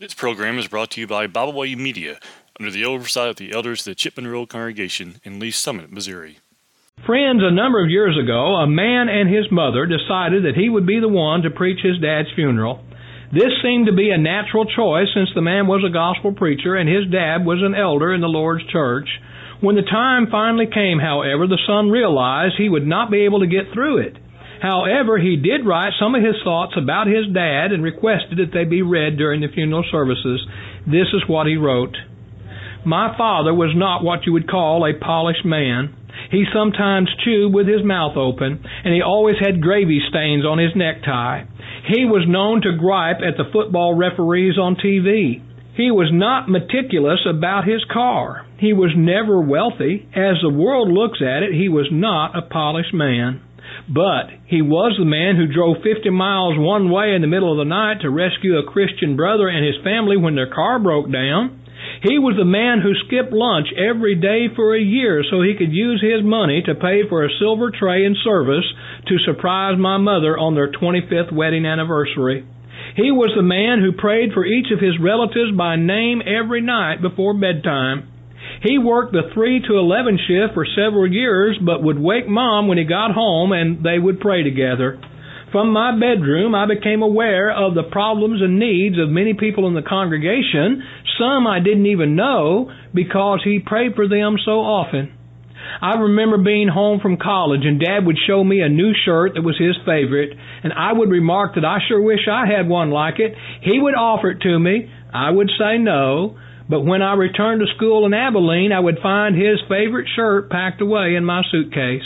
This program is brought to you by Bible Way Media under the oversight of the elders of the Chipman Road Congregation in Lee's Summit, Missouri. Friends, a number of years ago, a man and his mother decided that he would be the one to preach his dad's funeral. This seemed to be a natural choice since the man was a gospel preacher and his dad was an elder in the Lord's church. When the time finally came, however, the son realized he would not be able to get through it. However, he did write some of his thoughts about his dad and requested that they be read during the funeral services. This is what he wrote. My father was not what you would call a polished man. He sometimes chewed with his mouth open, and he always had gravy stains on his necktie. He was known to gripe at the football referees on TV. He was not meticulous about his car. He was never wealthy. As the world looks at it, he was not a polished man. But he was the man who drove 50 miles one way in the middle of the night to rescue a Christian brother and his family when their car broke down. He was the man who skipped lunch every day for a year so he could use his money to pay for a silver tray and service to surprise my mother on their 25th wedding anniversary. He was the man who prayed for each of his relatives by name every night before bedtime. He worked the 3 to 11 shift for several years, but would wake mom when he got home and they would pray together. From my bedroom, I became aware of the problems and needs of many people in the congregation. Some I didn't even know because he prayed for them so often. I remember being home from college and dad would show me a new shirt that was his favorite and I would remark that I sure wish I had one like it. He would offer it to me. I would say no. But when I returned to school in Abilene, I would find his favorite shirt packed away in my suitcase.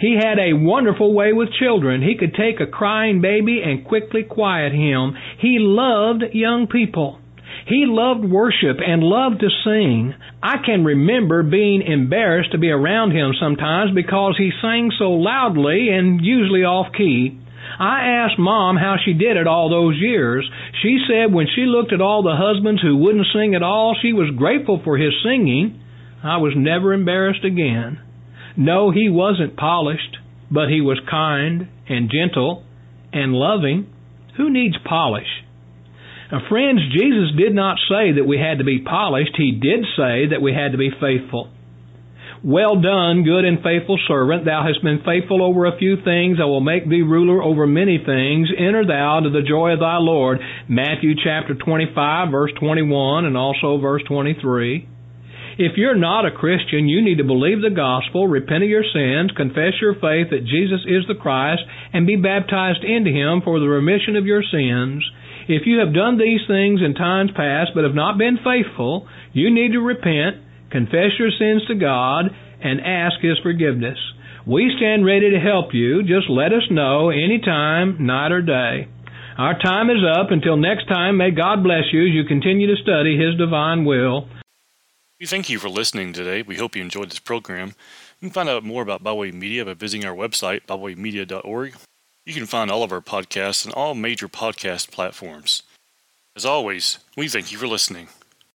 He had a wonderful way with children. He could take a crying baby and quickly quiet him. He loved young people. He loved worship and loved to sing. I can remember being embarrassed to be around him sometimes because he sang so loudly and usually off key. I asked Mom how she did it all those years. She said when she looked at all the husbands who wouldn't sing at all, she was grateful for his singing. I was never embarrassed again. No, he wasn't polished, but he was kind and gentle and loving. Who needs polish? Now, friends, Jesus did not say that we had to be polished. He did say that we had to be faithful. Well done, good and faithful servant. Thou hast been faithful over a few things. I will make thee ruler over many things. Enter thou into the joy of thy Lord. Matthew chapter 25, verse 21, and also verse 23. If you're not a Christian, you need to believe the gospel, repent of your sins, confess your faith that Jesus is the Christ, and be baptized into him for the remission of your sins. If you have done these things in times past but have not been faithful, you need to repent confess your sins to God, and ask His forgiveness. We stand ready to help you. Just let us know anytime, night or day. Our time is up. Until next time, may God bless you as you continue to study His divine will. We thank you for listening today. We hope you enjoyed this program. You can find out more about Bible Way Media by visiting our website, biblewaymedia.org. You can find all of our podcasts on all major podcast platforms. As always, we thank you for listening.